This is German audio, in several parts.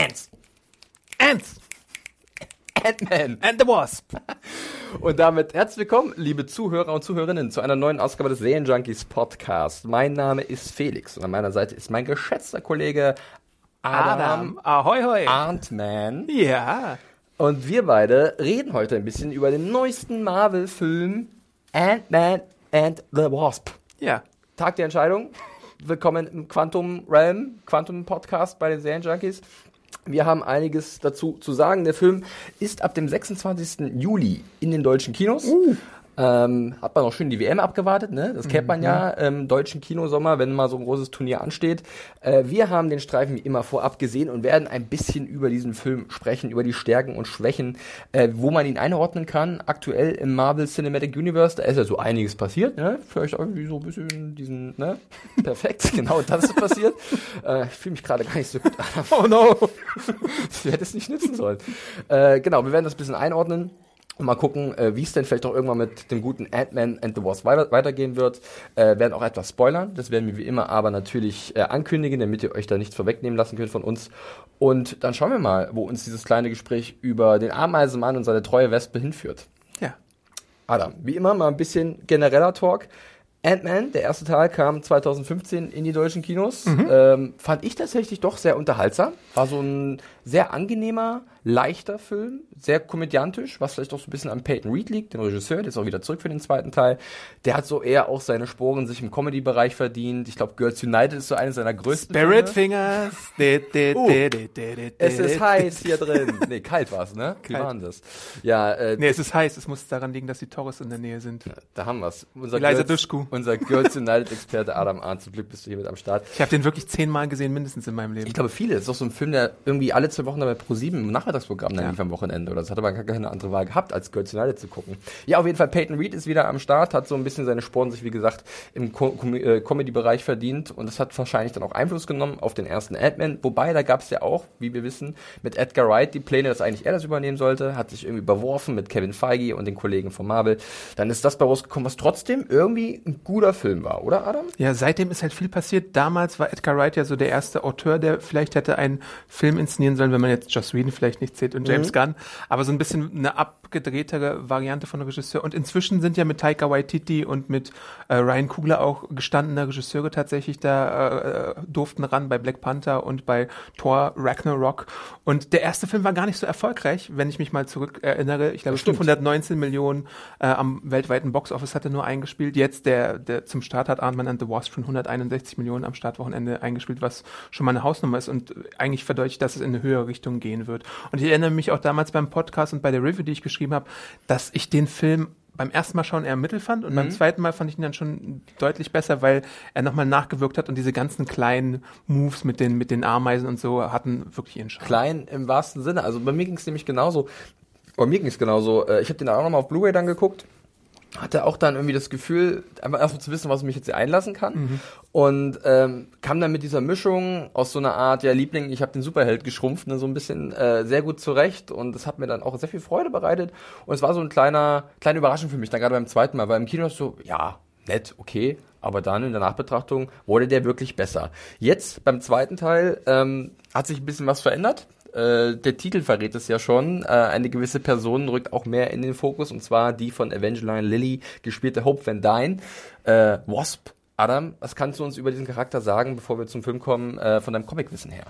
Ants. Ants. Ant-Man. And the Wasp. Und damit herzlich willkommen, liebe Zuhörer und Zuhörerinnen, zu einer neuen Ausgabe des Serienjunkies Podcast. Mein Name ist Felix und an meiner Seite ist mein geschätzter Kollege Adam, Adam. Ahoi, hoi. Arntman. Ja. Und wir beide reden heute ein bisschen über den neuesten Marvel-Film Ant-Man and the Wasp. Ja. Tag der Entscheidung. Willkommen im Quantum Realm, Quantum Podcast bei den Serienjunkies. Wir haben einiges dazu zu sagen. Der Film ist ab dem 26. Juli in den deutschen Kinos. Ähm, hat man auch schön die WM abgewartet, ne? Das kennt man ja im deutschen Kinosommer, wenn mal so ein großes Turnier ansteht. Äh, wir haben den Streifen wie immer vorab gesehen und werden ein bisschen über diesen Film sprechen, über die Stärken und Schwächen, äh, wo man ihn einordnen kann. Aktuell im Marvel Cinematic Universe, da ist ja so einiges passiert, ne? Vielleicht irgendwie so ein bisschen diesen, ne? Perfekt, genau das ist passiert. äh, ich fühle mich gerade gar nicht so gut. oh no! ich hätte es nicht nützen sollen. Äh, genau, wir werden das ein bisschen einordnen. Mal gucken, äh, wie es denn vielleicht auch irgendwann mit dem guten Ant-Man and the Wasp weiter weitergehen wird. Äh, werden auch etwas spoilern. Das werden wir wie immer aber natürlich äh, ankündigen, damit ihr euch da nichts vorwegnehmen lassen könnt von uns. Und dann schauen wir mal, wo uns dieses kleine Gespräch über den Ameisenmann und seine treue Wespe hinführt. Ja. Adam, wie immer mal ein bisschen genereller Talk. Ant-Man, der erste Teil, kam 2015 in die deutschen Kinos. Ähm, fand ich tatsächlich doch sehr unterhaltsam. War so ein sehr angenehmer, leichter Film, sehr komödiantisch, was vielleicht auch so ein bisschen an Peyton Reed liegt, dem Regisseur, der ist auch wieder zurück für den zweiten Teil. Der hat so eher auch seine Sporen sich im Comedy-Bereich verdient. Ich glaube, Girls United ist so eine seiner größten Spirit Filme. Fingers. De, de, Oh. de, Es ist heiß hier drin. Nee, kalt war's, ne? Wie Kalt. war denn das? Ja, äh, Nee, es ist heiß. Es muss daran liegen, dass die Torres in der Nähe sind. da haben wir's. Unser Eliza Girls- Duschku. Unser Girls United-Experte Adam Arndt. Zum Glück bist du hier mit am Start. Ich habe den wirklich zehnmal gesehen, mindestens in meinem Leben. Ich glaube, viele. Das ist doch so ein Film, der irgendwie alle zwei Wochen bei Pro7 im Nachmittagsprogramm dann Ja. lief am Wochenende. Oder das hatte man gar keine andere Wahl gehabt, als Girls United zu gucken. Ja, auf jeden Fall, Peyton Reed ist wieder am Start, hat so ein bisschen seine Sporen sich, wie gesagt, im Co Com äh, Comedy-Bereich verdient. Und das hat wahrscheinlich dann auch Einfluss genommen auf den ersten Ant-Man. Wobei, da gab es ja auch, wie wir wissen, mit Edgar Wright die Pläne, dass eigentlich er das übernehmen sollte. Hat sich irgendwie überworfen mit Kevin Feige und den Kollegen von Marvel. Dann ist das bei rausgekommen, was trotzdem irgendwie ein guter Film war, oder Adam? Ja, seitdem ist halt viel passiert. Damals war Edgar Wright ja so der erste Autor, der vielleicht hätte einen Film inszenieren sollen, wenn man jetzt Joss Whedon vielleicht nicht zählt und James Gunn, aber so ein bisschen eine abgedrehtere Variante von Regisseur. Und inzwischen sind ja mit Taika Waititi und mit äh, Ryan Coogler auch gestandene Regisseure tatsächlich da äh, äh, durften ran bei Black Panther und bei Thor Ragnarok. Und der erste Film war gar nicht so erfolgreich, wenn ich mich mal zurück erinnere. Ich glaube, stimmt. 519 Millionen äh, am weltweiten Boxoffice hatte nur eingespielt. Jetzt der, der zum Start hat Ant-Man and the Wasp schon 161 Millionen am Startwochenende eingespielt, was schon mal eine Hausnummer ist und eigentlich verdeutlicht, dass es in eine höhere Richtung gehen wird. Und ich erinnere mich auch damals beim Podcast und bei der Review, die ich geschrieben habe, dass ich den Film beim ersten Mal schauen eher mittel fand und beim zweiten Mal fand ich ihn dann schon deutlich besser, weil er nochmal nachgewirkt hat und diese ganzen kleinen Moves mit den, mit den Ameisen und so hatten wirklich ihren Charme. klein im wahrsten Sinne. Also bei mir ging es nämlich genauso. Bei mir ging es genauso. Äh, Ich habe den auch nochmal auf Blu-ray dann geguckt. Hatte auch dann irgendwie das Gefühl, einfach erstmal zu wissen, was ich mich jetzt hier einlassen kann. Und ähm, kam dann mit dieser Mischung aus so einer Art, ja, Liebling, ich habe den Superheld geschrumpft, ne, so ein bisschen äh, sehr gut zurecht. Und das hat mir dann auch sehr viel Freude bereitet. Und es war so ein kleiner, kleine Überraschung für mich, dann gerade beim zweiten Mal, weil im Kino so, ja, nett, okay. Aber dann in der Nachbetrachtung wurde der wirklich besser. Jetzt beim zweiten Teil ähm, hat sich ein bisschen was verändert. Äh, der Titel verrät es ja schon. Äh, eine gewisse Person rückt auch mehr in den Fokus und zwar die von Evangeline Lilly gespielte Hope Van Dyne. Äh, Wasp. Adam, was kannst du uns über diesen Charakter sagen, bevor wir zum Film kommen, äh, von deinem Comicwissen her?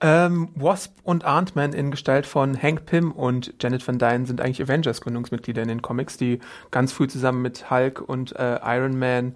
Ähm, Wasp und Ant-Man in Gestalt von Hank Pym und Janet Van Dyne sind eigentlich Avengers-Gründungsmitglieder in den Comics, die ganz früh zusammen mit Hulk und äh, Iron Man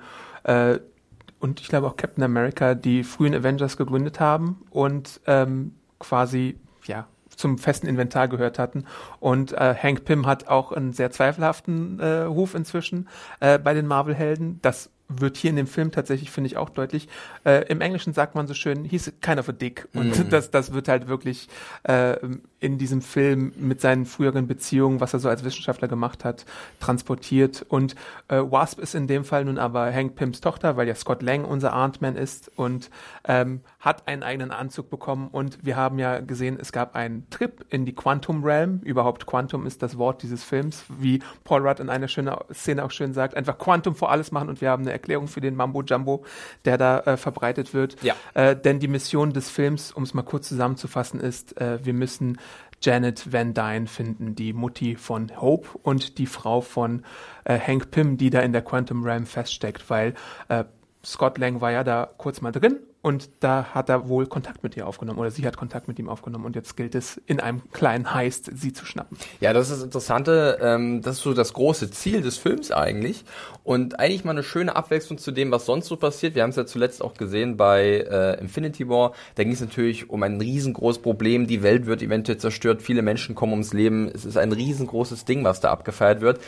und ich glaube auch Captain America die frühen Avengers gegründet haben und ähm, quasi ja zum festen Inventar gehört hatten. Und äh, Hank Pym hat auch einen sehr zweifelhaften äh, Ruf inzwischen äh, bei den Marvel-Helden. Das wird hier in dem Film tatsächlich, finde ich, auch deutlich. Äh, Im Englischen sagt man so schön, he's kind of a dick. Und mm. das, das wird halt wirklich äh, in diesem Film mit seinen früheren Beziehungen, was er so als Wissenschaftler gemacht hat, transportiert. Und äh, Wasp ist in dem Fall nun aber Hank Pyms Tochter, weil ja Scott Lang unser Ant-Man ist und ähm, hat einen eigenen Anzug bekommen. Und wir haben ja gesehen, es gab einen Trip in die Quantum Realm. Überhaupt Quantum ist das Wort dieses Films, wie Paul Rudd in einer schönen Szene auch schön sagt. Einfach Quantum vor alles machen und wir haben eine Erklärung für den Mambo Jumbo, der da äh, verbreitet wird. Ja. Äh, denn die Mission des Films, um es mal kurz zusammenzufassen, ist, äh, wir müssen Janet Van Dyne finden, die Mutti von Hope und die Frau von äh, Hank Pym, die da in der Quantum Realm feststeckt, weil äh, Scott Lang war ja da kurz mal drin und da hat er wohl Kontakt mit ihr aufgenommen oder sie hat Kontakt mit ihm aufgenommen und jetzt gilt es in einem kleinen Heist sie zu schnappen. Ja, das ist das Interessante. Ähm, das ist so das große Ziel des Films eigentlich und eigentlich mal eine schöne Abwechslung zu dem, was sonst so passiert. Wir haben es ja zuletzt auch gesehen bei äh, Infinity War. Da ging es natürlich um ein riesengroßes Problem. Die Welt wird eventuell zerstört. Viele Menschen kommen ums Leben. Es ist ein riesengroßes Ding, was da abgefeiert wird.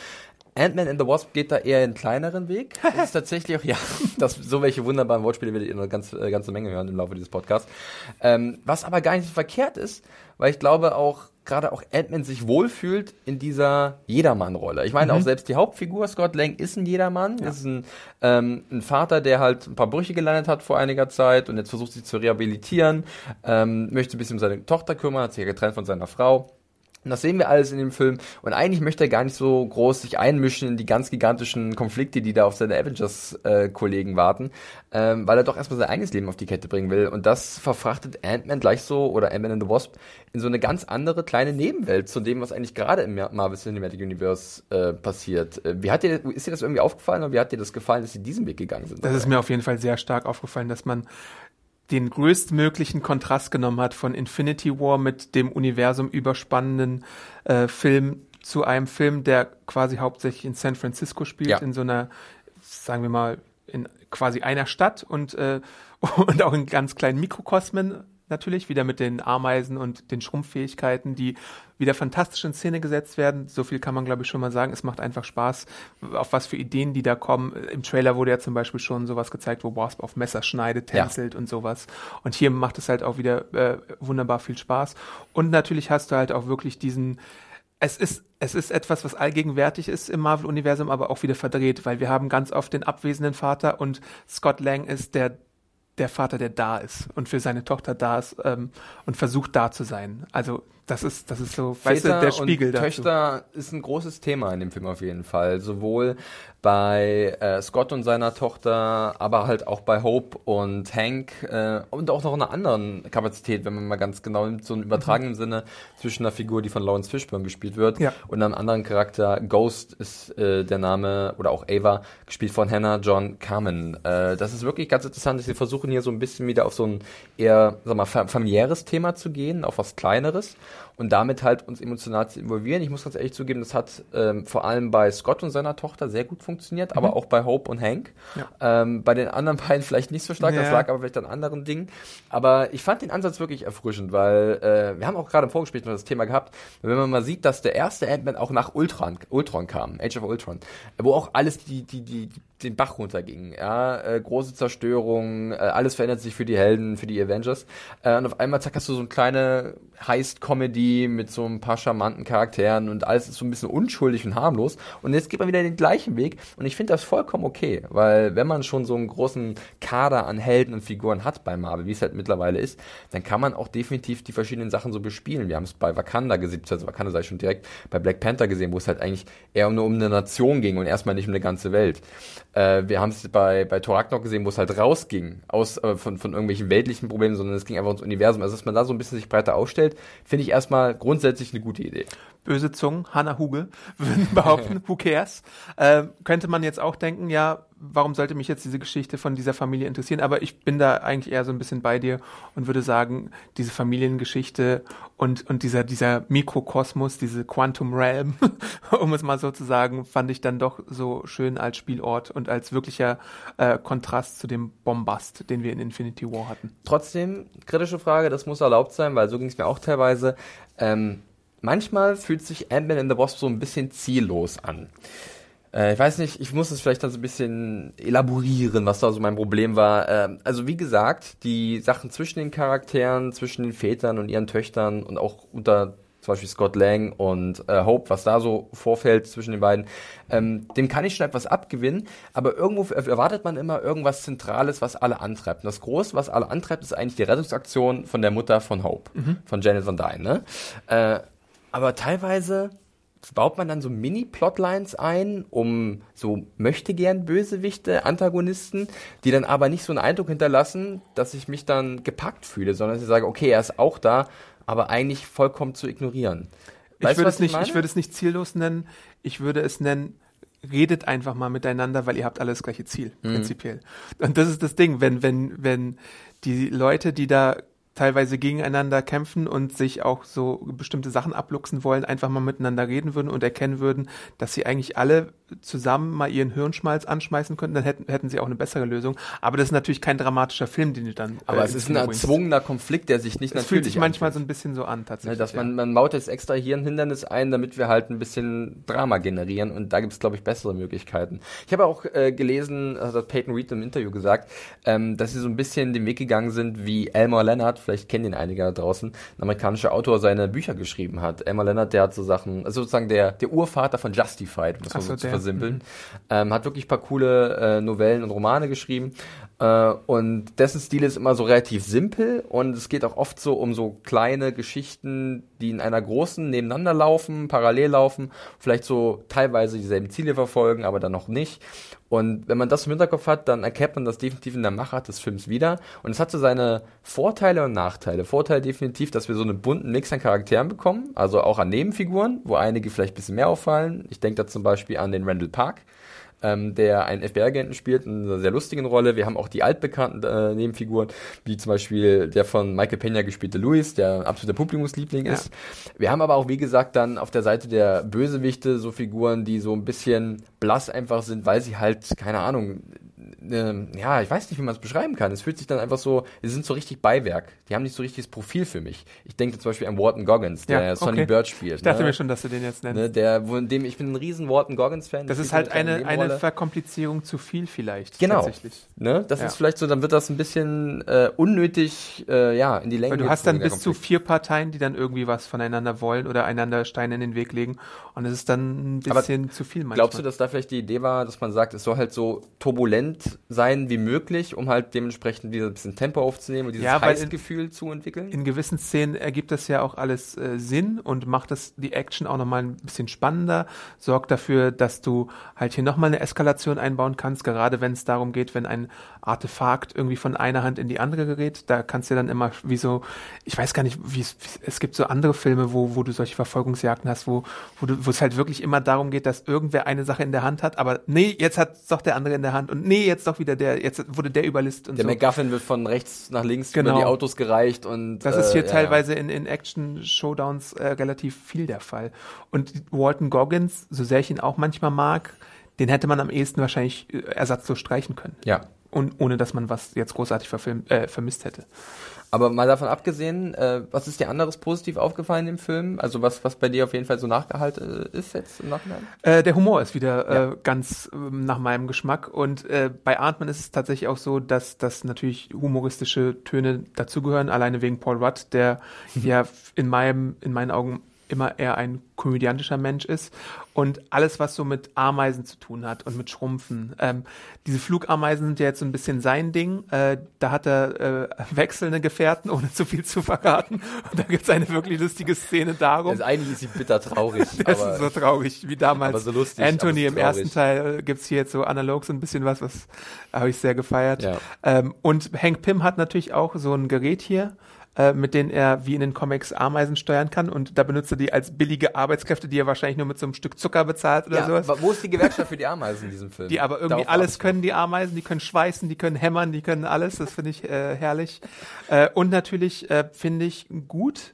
Ant-Man and the Wasp geht da eher einen kleineren Weg. Das ist tatsächlich auch, ja, das, so welche wunderbaren Wortspiele werdet ihr eine ganze, äh, ganze Menge hören im Laufe dieses Podcasts. Ähm, was aber gar nicht so verkehrt ist, weil ich glaube auch, gerade auch Ant-Man sich wohlfühlt in dieser Jedermann-Rolle. Ich meine, mhm. auch selbst die Hauptfigur Scott Lang ist ein Jedermann. Ja. Ist ein, ähm, ein Vater, der halt ein paar Brüche gelandet hat vor einiger Zeit und jetzt versucht sich zu rehabilitieren, ähm, möchte ein bisschen um seine Tochter kümmern, hat sich ja getrennt von seiner Frau und das sehen wir alles in dem Film. Und eigentlich möchte er gar nicht so groß sich einmischen in die ganz gigantischen Konflikte, die da auf seine Avengers-Kollegen äh, warten, ähm, weil er doch erstmal sein eigenes Leben auf die Kette bringen will. Und das verfrachtet Ant-Man gleich so, oder Ant-Man and the Wasp, in so eine ganz andere kleine Nebenwelt zu dem, was eigentlich gerade im Marvel Cinematic Universe äh, passiert. Äh, wie hat dir, ist dir das irgendwie aufgefallen oder wie hat dir das gefallen, dass sie diesen Weg gegangen sind? Das ist mir auf jeden Fall sehr stark aufgefallen, dass man den größtmöglichen Kontrast genommen hat von Infinity War mit dem Universum überspannenden äh, Film zu einem Film, der quasi hauptsächlich in San Francisco spielt, ja. in so einer, sagen wir mal, in quasi einer Stadt und, äh, und auch in ganz kleinen Mikrokosmen natürlich, wieder mit den Ameisen und den Schrumpffähigkeiten, die wieder fantastisch in Szene gesetzt werden. So viel kann man, glaube ich, schon mal sagen. Es macht einfach Spaß, auf was für Ideen die da kommen. Im Trailer wurde ja zum Beispiel schon sowas gezeigt, wo Wasp auf Messer schneidet, tänzelt ja. und sowas. Und hier macht es halt auch wieder äh, wunderbar viel Spaß. Und natürlich hast du halt auch wirklich diesen es ist, es ist etwas, was allgegenwärtig ist im Marvel-Universum, aber auch wieder verdreht, weil wir haben ganz oft den abwesenden Vater und Scott Lang ist der der Vater, der da ist und für seine Tochter da ist ähm, und versucht da zu sein. Also das ist, das ist so, Väter weißt du, der Spiegel und dazu. Töchter ist ein großes Thema in dem Film auf jeden Fall. Sowohl bei äh, Scott und seiner Tochter, aber halt auch bei Hope und Hank äh, und auch noch in einer anderen Kapazität, wenn man mal ganz genau nimmt, so im übertragenen mhm. Sinne zwischen einer Figur, die von Lawrence Fishburne gespielt wird ja. und einem anderen Charakter. Ghost ist äh, der Name oder auch Ava, gespielt von Hannah John Carmen. Äh, das ist wirklich ganz interessant, dass sie versuchen hier so ein bisschen wieder auf so ein eher, sag mal, familiäres Thema zu gehen, auf was Kleineres und damit halt uns emotional zu involvieren. Ich muss ganz ehrlich zugeben, das hat ähm, vor allem bei Scott und seiner Tochter sehr gut funktioniert, mhm. aber auch bei Hope und Hank. Ja. Ähm, bei den anderen beiden vielleicht nicht so stark, ja. das lag aber vielleicht an anderen Dingen. Aber ich fand den Ansatz wirklich erfrischend, weil äh, wir haben auch gerade im Vorgespräch noch das Thema gehabt, wenn man mal sieht, dass der erste Ant-Man auch nach Ultron, Ultron kam, Age of Ultron, wo auch alles die, die, die, die den Bach runterging. Ja, äh, große Zerstörung, äh, alles verändert sich für die Helden, für die Avengers. Äh, und auf einmal zack hast du so eine kleine Heist-Comedy mit so ein paar charmanten Charakteren und alles ist so ein bisschen unschuldig und harmlos. Und jetzt geht man wieder den gleichen Weg und ich finde das vollkommen okay, weil wenn man schon so einen großen Kader an Helden und Figuren hat bei Marvel, wie es halt mittlerweile ist, dann kann man auch definitiv die verschiedenen Sachen so bespielen. Wir haben es bei Wakanda gesehen, also Wakanda sei schon direkt bei Black Panther gesehen, wo es halt eigentlich eher nur um eine Nation ging und erstmal nicht um eine ganze Welt. Äh, wir haben es bei, bei Thor Ragnarok gesehen, wo es halt rausging aus, äh, von, von irgendwelchen weltlichen Problemen, sondern es ging einfach ums Universum. Also, dass man da so ein bisschen sich breiter aufstellt, finde ich erstmal grundsätzlich eine gute Idee. Böse Zungen, Hannah Huge, würden behaupten, who cares? Äh, könnte man jetzt auch denken, ja, warum sollte mich jetzt diese Geschichte von dieser Familie interessieren? Aber ich bin da eigentlich eher so ein bisschen bei dir und würde sagen, diese Familiengeschichte und, und dieser, dieser Mikrokosmos, diese Quantum Realm, um es mal so zu sagen, fand ich dann doch so schön als Spielort und als wirklicher äh, Kontrast zu dem Bombast, den wir in Infinity War hatten. Trotzdem, kritische Frage, das muss erlaubt sein, weil so ging es mir auch teilweise. Ähm, manchmal fühlt sich Ant-Man and the Wasp so ein bisschen ziellos an. Äh, ich weiß nicht, ich muss es vielleicht dann so ein bisschen elaborieren, was da so mein Problem war. Äh, also wie gesagt, die Sachen zwischen den Charakteren, zwischen den Vätern und ihren Töchtern und auch unter zum Beispiel Scott Lang und äh, Hope, was da so vorfällt zwischen den beiden, ähm, dem kann ich schon etwas abgewinnen, aber irgendwo erwartet man immer irgendwas Zentrales, was alle antreibt. Und das Große, was alle antreibt, ist eigentlich die Rettungsaktion von der Mutter von Hope, mhm. von Janet Van Dyne. Ne? Äh, aber teilweise baut man dann so Mini-Plotlines ein, um so möchte gern Bösewichte, Antagonisten, die dann aber nicht so einen Eindruck hinterlassen, dass ich mich dann gepackt fühle, sondern dass ich sage, okay, er ist auch da, aber eigentlich vollkommen zu ignorieren. Weißt ich würde es nicht, ich, ich würde es nicht ziellos nennen. Ich würde es nennen, redet einfach mal miteinander, weil ihr habt alle das gleiche Ziel, mhm. prinzipiell. Und das ist das Ding, wenn, wenn, wenn die Leute, die da teilweise gegeneinander kämpfen und sich auch so bestimmte Sachen abluchsen wollen, einfach mal miteinander reden würden und erkennen würden, dass sie eigentlich alle zusammen mal ihren Hirnschmalz anschmeißen könnten, dann hätten, hätten sie auch eine bessere Lösung. Aber das ist natürlich kein dramatischer Film, den du dann. Aber äh, es ist ein erzwungener Konflikt, der sich nicht es natürlich. fühlt sich manchmal anfühlt. so ein bisschen so an, tatsächlich. Ja, dass man, man baut jetzt extra hier ein Hindernis ein, damit wir halt ein bisschen Drama generieren und da gibt es, glaube ich, bessere Möglichkeiten. Ich habe auch äh, gelesen, das hat Peyton Reed im Interview gesagt, ähm, dass sie so ein bisschen den Weg gegangen sind, wie Elmore Leonard vielleicht kennen ihn einige da draußen, ein amerikanischer Autor seine Bücher geschrieben hat. Emma Leonard, der hat so Sachen, also sozusagen der, der Urvater von Justified, um das mal so, so zu versimpeln, mhm. ähm, hat wirklich paar coole äh, Novellen und Romane geschrieben. Äh, und dessen Stil ist immer so relativ simpel und es geht auch oft so um so kleine Geschichten, die in einer großen nebeneinander laufen, parallel laufen, vielleicht so teilweise dieselben Ziele verfolgen, aber dann noch nicht. Und wenn man das im Hinterkopf hat, dann erkennt man das definitiv in der Machart des Films wieder. Und es hat so seine Vorteile und Nachteile. Vorteil definitiv, dass wir so einen bunten Mix an Charakteren bekommen, also auch an Nebenfiguren, wo einige vielleicht ein bisschen mehr auffallen. Ich denke da zum Beispiel an den Randall Park, ähm, der einen FBI-Agenten spielt, in einer sehr lustigen Rolle. Wir haben auch die altbekannten äh, Nebenfiguren, wie zum Beispiel der von Michael Pena gespielte Louis, der absoluter Publikumsliebling ja. ist. Wir haben aber auch, wie gesagt, dann auf der Seite der Bösewichte so Figuren, die so ein bisschen blass einfach sind, weil sie halt, keine Ahnung, äh, ja, ich weiß nicht, wie man es beschreiben kann. Es fühlt sich dann einfach so, sie sind so richtig Beiwerk. Die haben nicht so richtiges Profil für mich. Ich denke zum Beispiel an Wharton Goggins, der ja, Sonny Bird spielt. Ich dachte ne? mir schon, dass du den jetzt nennst. Ne, der, wo, dem, ich bin ein riesen Wharton Goggins-Fan. Das ist halt eine, eine Verkomplizierung zu viel vielleicht. Genau. Tatsächlich. Ne? Das ja. ist vielleicht so, dann wird das ein bisschen äh, unnötig äh, ja, in die Länge. Weil du hast dann bis zu vier Parteien, die dann irgendwie was voneinander wollen oder einander Steine in den Weg legen. Und es ist dann ein bisschen Aber zu viel manchmal. Glaubst du, dass da vielleicht die Idee war, dass man sagt, es soll halt so turbulent sein wie möglich, um halt dementsprechend wieder ein bisschen Tempo aufzunehmen und dieses ja, Heißgefühl zu entwickeln? In gewissen Szenen ergibt das ja auch alles äh, Sinn und macht das die Action auch nochmal ein bisschen spannender, sorgt dafür, dass du halt hier nochmal eine Eskalation einbauen kannst, gerade wenn es darum geht, wenn ein Artefakt irgendwie von einer Hand in die andere gerät, da kannst du dann immer wie so, ich weiß gar nicht, wie es, es gibt so andere Filme, wo, wo du solche Verfolgungsjagden hast, wo, wo, du, wo es halt wirklich immer darum geht, dass irgendwer eine Sache in der Hand hat, aber nee, jetzt hat doch der andere in der Hand und nee, jetzt doch wieder der, jetzt wurde der überlistet und der so. Der McGuffin wird von rechts nach links genau. über die Autos gereicht und das ist hier äh, teilweise ja. in, in Action-Showdowns äh, relativ viel der Fall. Und Walton Goggins, so sehr ich ihn auch manchmal mag, den hätte man am ehesten wahrscheinlich äh, ersatzlos streichen können. Ja. Und ohne dass man was jetzt großartig verfilmt, äh, vermisst hätte. Aber mal davon abgesehen, äh, was ist dir anderes positiv aufgefallen im Film? Also was, was bei dir auf jeden Fall so nachgehalten äh, ist jetzt im Nachhinein? Äh, der Humor ist wieder ja. äh, ganz äh, nach meinem Geschmack. Und äh, bei Artman ist es tatsächlich auch so, dass, dass natürlich humoristische Töne dazugehören, alleine wegen Paul Rudd, der ja in meinem, in meinen Augen immer eher ein komödiantischer Mensch ist und alles, was so mit Ameisen zu tun hat und mit Schrumpfen. Ähm, diese Flugameisen sind ja jetzt so ein bisschen sein Ding. Äh, da hat er äh, wechselnde Gefährten, ohne zu viel zu verraten. Und da gibt es eine wirklich lustige Szene darum. Also eigentlich ist sie bitter traurig. das ist so traurig, wie damals so lustig, Anthony im ersten Teil äh, gibt's hier jetzt so analog so ein bisschen was, was habe ich sehr gefeiert. Ja. Ähm, und Hank Pym hat natürlich auch so ein Gerät hier, äh, mit denen er wie in den Comics Ameisen steuern kann und da benutzt er die als billige Arbeitskräfte, die er wahrscheinlich nur mit so einem Stück Zucker bezahlt oder Ja, sowas. wa- wo ist die Gewerkschaft für die Ameisen in diesem Film? Die aber irgendwie Darauf alles können, die Ameisen, die können schweißen, die können hämmern, die können alles. Das finde ich äh, herrlich. Äh, und natürlich äh, finde ich gut,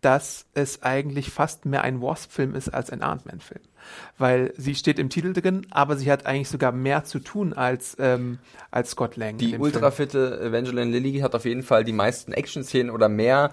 dass es eigentlich fast mehr ein Wasp-Film ist als ein Ant-Man-Film. Weil sie steht im Titel drin, aber sie hat eigentlich sogar mehr zu tun als, ähm, als Scott Lang. Die ultrafitte Evangeline Lilly hat auf jeden Fall die meisten Action-Szenen oder mehr,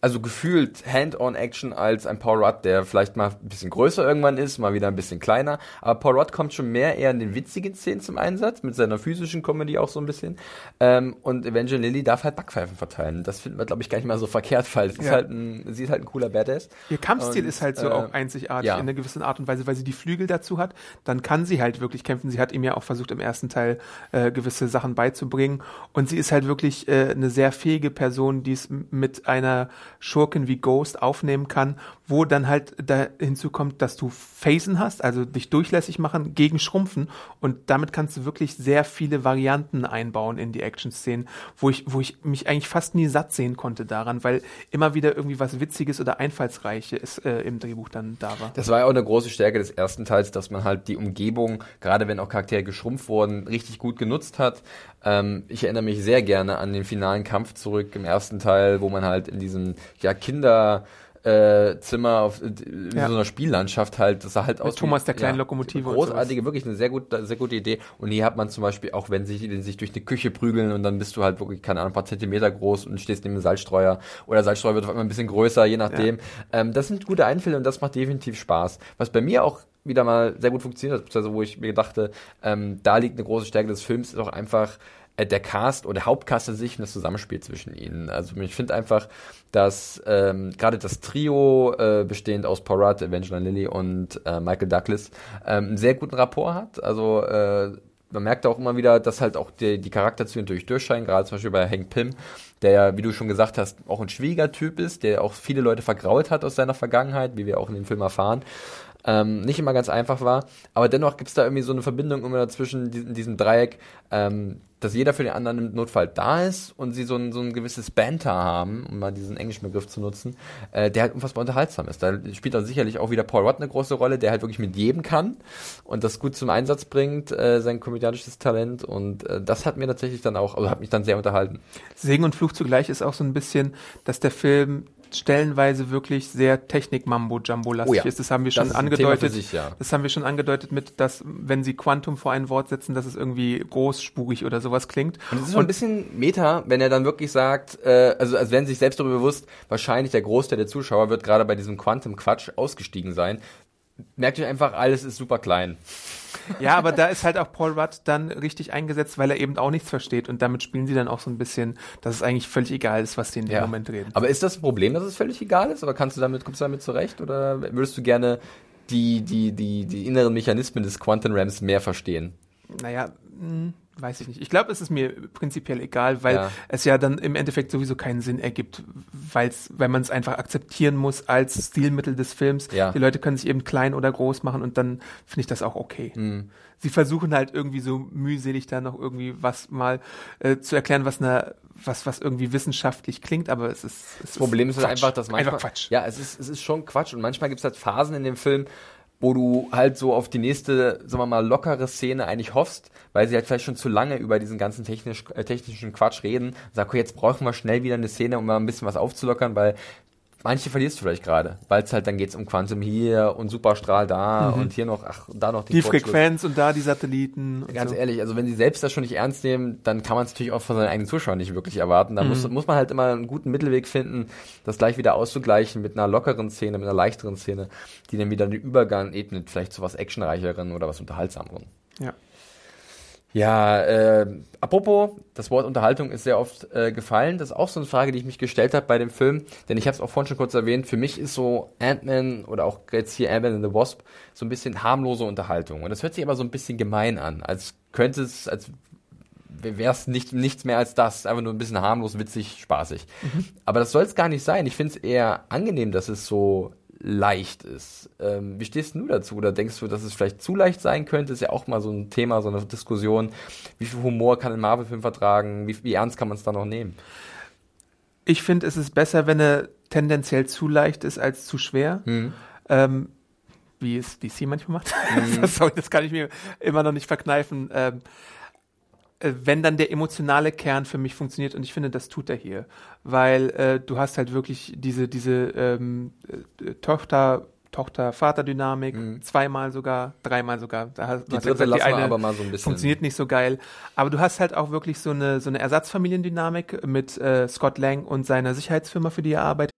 also gefühlt Hand-on-Action als ein Paul Rudd, der vielleicht mal ein bisschen größer irgendwann ist, mal wieder ein bisschen kleiner. Aber Paul Rudd kommt schon mehr eher in den witzigen Szenen zum Einsatz, mit seiner physischen Comedy auch so ein bisschen. Ähm, und Evangeline Lilly darf halt Backpfeifen verteilen. Das finden wir, glaube ich, gar nicht mal so verkehrt, weil sie ist Ja. halt ein, sie ist halt ein cooler Badass. Ihr Kampfstil Und, ist halt so äh, auch einzigartig ja. in einer gewissen Art und Weise, weil sie die Flügel dazu hat. Dann kann sie halt wirklich kämpfen. Sie hat ihm ja auch versucht, im ersten Teil äh, gewisse Sachen beizubringen. Und sie ist halt wirklich äh, eine sehr fähige Person, die es mit einer Schurkin wie Ghost aufnehmen kann, wo dann halt da hinzukommt, dass du Phasen hast, also dich durchlässig machen gegen Schrumpfen. Und damit kannst du wirklich sehr viele Varianten einbauen in die Action-Szenen, wo ich, wo ich mich eigentlich fast nie satt sehen konnte daran, weil immer wieder irgendwie was Witziges oder Einfallsreiches äh, im Drehbuch dann da war. Das war ja auch eine große Stärke des ersten Teils, dass man halt die Umgebung, gerade wenn auch Charaktere geschrumpft wurden, richtig gut genutzt hat. Ähm, ich erinnere mich sehr gerne an den finalen Kampf zurück im ersten Teil, wo man halt in diesem ja, Kinder äh, Zimmer auf äh, in Ja. so einer Spiellandschaft halt, das sah halt aus Thomas der kleinen Lokomotive und Großartige, wirklich eine sehr, gut, sehr gute Idee. Und hier hat man zum Beispiel auch, wenn sich, sich durch eine Küche prügeln und dann bist du halt wirklich, keine Ahnung, ein paar Zentimeter groß und stehst neben dem Salzstreuer oder der Salzstreuer wird auf einmal ein bisschen größer, je nachdem. Ähm, das sind gute Einfälle und das macht definitiv Spaß. Was bei mir auch wieder mal sehr gut funktioniert hat, also wo ich mir dachte, ähm, da liegt eine große Stärke des Films, ist auch einfach äh, der Cast oder der Hauptcast an sich und das Zusammenspiel zwischen ihnen. Also ich finde einfach, dass ähm, gerade das Trio, äh, bestehend aus Rudd, Evangeline Lilly und äh, Michael Douglas, ähm, einen sehr guten Rapport hat. Also äh, man merkt auch immer wieder, dass halt auch die, die Charakterzüge natürlich durchscheinen, gerade zum Beispiel bei Hank Pym, der ja, wie du schon gesagt hast, auch ein schwieriger Typ ist, der auch viele Leute vergrault hat aus seiner Vergangenheit, wie wir auch in dem Film erfahren. Ähm, nicht immer ganz einfach war, aber dennoch gibt es da irgendwie so eine Verbindung immer dazwischen, in diesem Dreieck, ähm, dass jeder für den anderen im Notfall da ist und sie so ein, so ein gewisses Banter haben, um mal diesen englischen Begriff zu nutzen, äh, der halt unfassbar unterhaltsam ist. Da spielt dann sicherlich auch wieder Paul Rudd eine große Rolle, der halt wirklich mit jedem kann und das gut zum Einsatz bringt, äh, sein komödiantisches Talent und äh, das hat mir tatsächlich dann auch, also hat mich dann sehr unterhalten. Segen und Fluch zugleich ist auch so ein bisschen, dass der Film stellenweise wirklich sehr Technik-Mambo-Jumbo-lastig Oh ja. ist. Das haben wir schon angedeutet. sich, ja. Das haben wir schon angedeutet mit, dass wenn sie Quantum vor ein Wort setzen, dass es irgendwie großspurig oder sowas klingt. Und es ist schon ein bisschen Meta, wenn er dann wirklich sagt, äh, also als sie sich selbst darüber bewusst, wahrscheinlich der Großteil der Zuschauer wird gerade bei diesem Quantum-Quatsch ausgestiegen sein. Merkt euch einfach, alles ist super klein. Ja, aber da ist halt auch Paul Rudd dann richtig eingesetzt, weil er eben auch nichts versteht und damit spielen sie dann auch so ein bisschen, dass es eigentlich völlig egal ist, was die in dem Moment reden. Aber ist das ein Problem, dass es völlig egal ist? Oder kannst du damit, kommst du damit zurecht? Oder würdest du gerne die, die, die, die inneren Mechanismen des Quantum Rams mehr verstehen? Naja, hm, weiß ich nicht. Ich glaube, es ist mir prinzipiell egal, weil Ja. es ja dann im Endeffekt sowieso keinen Sinn ergibt, weil's, weil man es einfach akzeptieren muss als Stilmittel des Films. Ja. Die Leute können sich eben klein oder groß machen und dann finde ich das auch okay. Hm. Sie versuchen halt irgendwie so mühselig da noch irgendwie was mal äh, zu erklären, was eine was was irgendwie wissenschaftlich klingt, aber es ist es Das Problem ist halt Quatsch. einfach, dass manchmal. einfach Quatsch. Ja, es ist, es ist schon Quatsch. Und manchmal gibt es halt Phasen in dem Film, wo du halt so auf die nächste, sagen wir mal, lockere Szene eigentlich hoffst, weil sie halt vielleicht schon zu lange über diesen ganzen technisch, äh, technischen Quatsch reden. Sag, okay, jetzt brauchen wir schnell wieder eine Szene, um mal ein bisschen was aufzulockern, weil manche verlierst du vielleicht gerade, weil es halt dann geht's um Quantum hier und Superstrahl da und hier noch, ach, da noch Mhm. Die Kurzschluss. Frequenz und da die Satelliten. und Ganz so. ehrlich, also wenn sie selbst das schon nicht ernst nehmen, dann kann man es natürlich auch von seinen eigenen Zuschauern nicht wirklich erwarten. Da muss, muss man halt immer einen guten Mittelweg finden, das gleich wieder auszugleichen mit einer lockeren Szene, mit einer leichteren Szene, die dann wieder den Übergang ebnet, vielleicht zu was Actionreicheren oder was Unterhaltsameren. Ja. Ja, äh, apropos, das Wort Unterhaltung ist sehr oft äh, gefallen. Das ist auch so eine Frage, die ich mich gestellt habe bei dem Film, denn ich habe es auch vorhin schon kurz erwähnt. Für mich ist so Ant-Man oder auch jetzt hier Ant-Man and the Wasp so ein bisschen harmlose Unterhaltung. Und das hört sich aber so ein bisschen gemein an, als könnte es, als wäre es nicht, nichts mehr als das. Einfach nur ein bisschen harmlos, witzig, spaßig. Aber das soll es gar nicht sein. Ich finde es eher angenehm, dass es so leicht ist. Ähm, wie stehst du dazu? Oder denkst du, dass es vielleicht zu leicht sein könnte? Ist ja auch mal so ein Thema, so eine Diskussion. Wie viel Humor kann ein Marvel-Film vertragen? Wie, wie ernst kann man es da noch nehmen? Ich finde, es ist besser, wenn er tendenziell zu leicht ist als zu schwer. Mhm. Ähm, wie es DC manchmal macht. Mhm. Sorry, das kann ich mir immer noch nicht verkneifen. Ähm, äh, wenn dann der emotionale Kern für mich funktioniert und ich finde, das tut er hier, weil äh, du hast halt wirklich diese diese ähm, äh, Tochter Tochter-Vater-Dynamik, zweimal sogar, dreimal sogar. Da hast, Mhm. Die dritte gesagt, lassen wir aber mal so ein bisschen. Funktioniert nicht so geil. Aber du hast halt auch wirklich so eine, so eine Ersatzfamiliendynamik mit äh, Scott Lang und seiner Sicherheitsfirma, für die er arbeitet.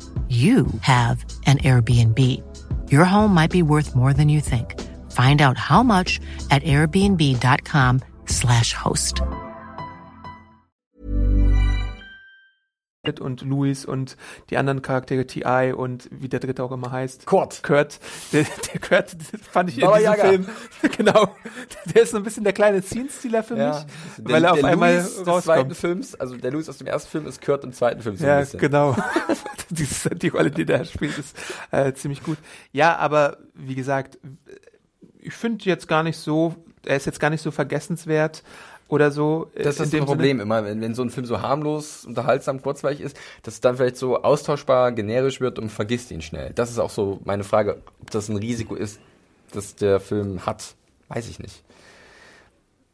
you have an Airbnb. Your home might be worth more than you think. Find out how much at airbnb.com/slash host. und Louis und die anderen Charaktere, T.I. und wie der dritte auch immer heißt. Kurt. Kurt. Der, der Kurt fand ich in Baba diesem Yaga. Film, genau, der ist so ein bisschen der kleine Scene-Stealer für mich, der, weil er auf der einmal Louis des zweiten rauskommt. Films, also der Louis aus dem ersten Film ist Kurt im zweiten Film so ein Ja, bisschen. genau. Die Rolle, die der spielt, ist äh, ziemlich gut. Ja, aber wie gesagt, ich finde jetzt gar nicht so, er ist jetzt gar nicht so vergessenswert oder so. äh, Das ist das Problem immer, wenn, wenn so ein Film so harmlos, unterhaltsam, kurzweilig ist, dass es dann vielleicht so austauschbar, generisch wird und vergisst ihn schnell. Das ist auch so meine Frage, ob das ein Risiko ist, das der Film hat. Weiß ich nicht.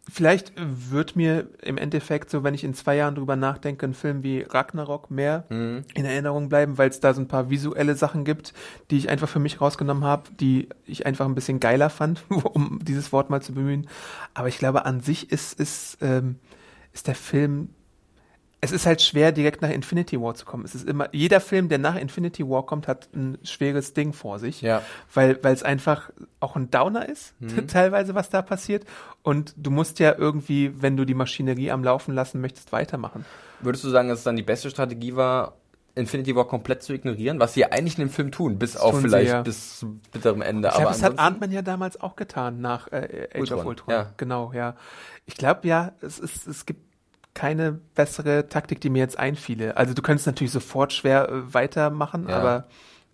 Vielleicht wird mir im Endeffekt so, wenn ich in zwei Jahren drüber nachdenke, ein Film wie Ragnarok mehr Mhm. in Erinnerung bleiben, weil es da so ein paar visuelle Sachen gibt, die ich einfach für mich rausgenommen habe, die ich einfach ein bisschen geiler fand, um dieses Wort mal zu bemühen. Aber ich glaube, an sich ist, ist, ähm, ist der Film es ist halt schwer, direkt nach Infinity War zu kommen. Es ist immer, jeder Film, der nach Infinity War kommt, hat ein schweres Ding vor sich. Ja. Weil, weil es einfach auch ein Downer ist, teilweise, was da passiert. Und du musst ja irgendwie, wenn du die Maschinerie am Laufen lassen möchtest, weitermachen. Würdest du sagen, dass es dann die beste Strategie war, Infinity War komplett zu ignorieren, was sie ja eigentlich in dem Film tun, bis auf tun sie, vielleicht ja. bis zu bitterem Ende. Ich glaube, Aber das hat Ant-Man ja damals auch getan, nach äh, Age Ultron, of Ultron. ja. Genau, ja. Ich glaube, ja, es, ist, es gibt keine bessere Taktik, die mir jetzt einfiele. Also du könntest natürlich sofort schwer äh, weitermachen, Ja. aber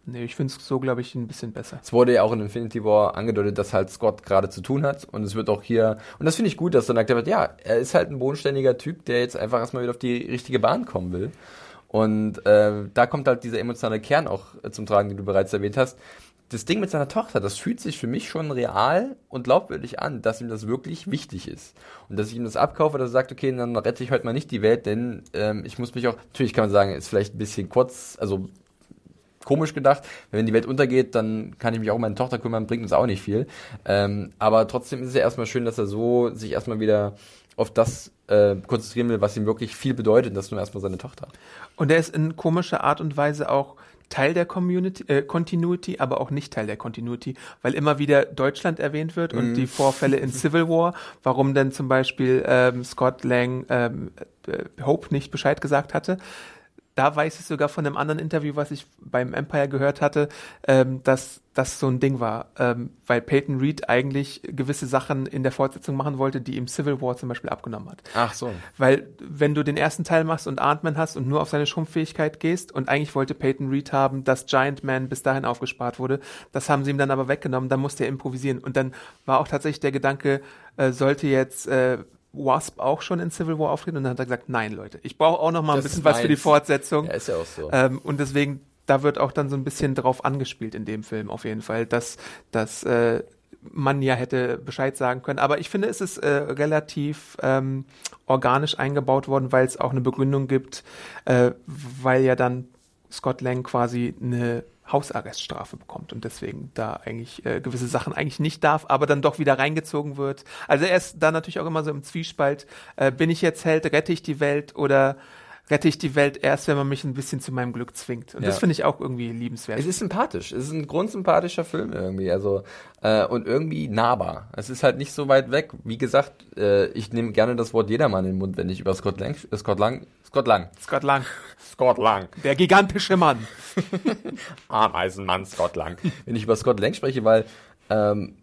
nee, ich finde es so, glaube ich, ein bisschen besser. Es wurde ja auch in Infinity War angedeutet, dass halt Scott gerade zu tun hat. Und es wird auch hier, und das finde ich gut, dass dann erklärt wird, ja, er ist halt ein bodenständiger Typ, der jetzt einfach erstmal wieder auf die richtige Bahn kommen will. Und äh, da kommt halt dieser emotionale Kern auch äh, zum Tragen, den du bereits erwähnt hast. Das Ding mit seiner Tochter, das fühlt sich für mich schon real und glaubwürdig an, dass ihm das wirklich wichtig ist. Und dass ich ihm das abkaufe, dass er sagt, okay, dann rette ich heute mal nicht die Welt, denn ähm, ich muss mich auch, natürlich kann man sagen, ist vielleicht ein bisschen kurz, also komisch gedacht. Wenn die Welt untergeht, dann kann ich mich auch um meine Tochter kümmern, bringt uns auch nicht viel. Ähm, aber trotzdem ist es ja erstmal schön, dass er so sich erstmal wieder auf das äh, konzentrieren will, was ihm wirklich viel bedeutet, das nur erstmal seine Tochter. Und er ist in komischer Art und Weise auch Teil der Community, äh, Continuity, aber auch nicht Teil der Continuity, weil immer wieder Deutschland erwähnt wird und die Vorfälle in Civil War, warum denn zum Beispiel ähm, Scott Lang ähm, äh, Hope nicht Bescheid gesagt hatte. Da weiß ich sogar von einem anderen Interview, was ich beim Empire gehört hatte, ähm, dass das so ein Ding war, ähm, weil Peyton Reed eigentlich gewisse Sachen in der Fortsetzung machen wollte, die ihm Civil War zum Beispiel abgenommen hat. Ach so. Weil wenn du den ersten Teil machst und Ant-Man hast und nur auf seine Schrumpffähigkeit gehst und eigentlich wollte Peyton Reed haben, dass Giant Man bis dahin aufgespart wurde, das haben sie ihm dann aber weggenommen, dann musste er improvisieren. Und dann war auch tatsächlich der Gedanke, äh, sollte jetzt äh, Wasp auch schon in Civil War auftreten? Und dann hat er gesagt, nein, Leute, ich brauche auch noch mal ein Das bisschen ist was für die. Fortsetzung. Ja, ist ja auch so. Ähm, und deswegen, da wird auch dann so ein bisschen drauf angespielt in dem Film auf jeden Fall, dass, dass äh, man ja hätte Bescheid sagen können. Aber ich finde, es ist äh, relativ ähm, organisch eingebaut worden, weil es auch eine Begründung gibt, äh, weil ja dann Scott Lang quasi eine Hausarreststrafe bekommt und deswegen da eigentlich äh, gewisse Sachen eigentlich nicht darf, aber dann doch wieder reingezogen wird. Also er ist da natürlich auch immer so im Zwiespalt, äh, bin ich jetzt Held, rette ich die Welt oder rette ich die Welt erst, wenn man mich ein bisschen zu meinem Glück zwingt. Und Ja. das finde ich auch irgendwie liebenswert. Es ist sympathisch. Es ist ein grundsympathischer Film irgendwie. Also äh, und irgendwie nahbar. Es ist halt nicht so weit weg. Wie gesagt, äh, ich nehme gerne das Wort jedermann in den Mund, wenn ich über Scott Lang, äh, Scott Lang, Scott Lang, Scott Lang, Scott Lang, der gigantische Mann. Ameisenmann Scott Lang, wenn ich über Scott Lang spreche, weil ähm,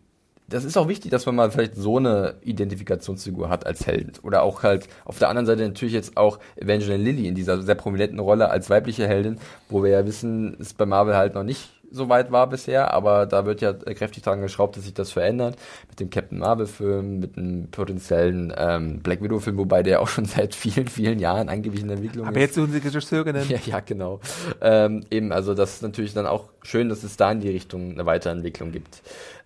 das ist auch wichtig, dass man mal vielleicht so eine Identifikationsfigur hat als Held. Oder auch halt auf der anderen Seite natürlich jetzt auch Evangeline Lilly in dieser sehr prominenten Rolle als weibliche Heldin, wo wir ja wissen, es bei Marvel halt noch nicht so weit war bisher, aber da wird ja kräftig dran geschraubt, dass sich das verändert. Mit dem Captain Marvel-Film, mit einem potenziellen ähm, Black Widow-Film, wobei der auch schon seit vielen, vielen Jahren angeblich in Entwicklung Aber ist. jetzt suchen sie Regisseurinnen. Ja, ja, genau. Ähm, eben, also das ist natürlich dann auch schön, dass es da in die Richtung eine Weiterentwicklung gibt.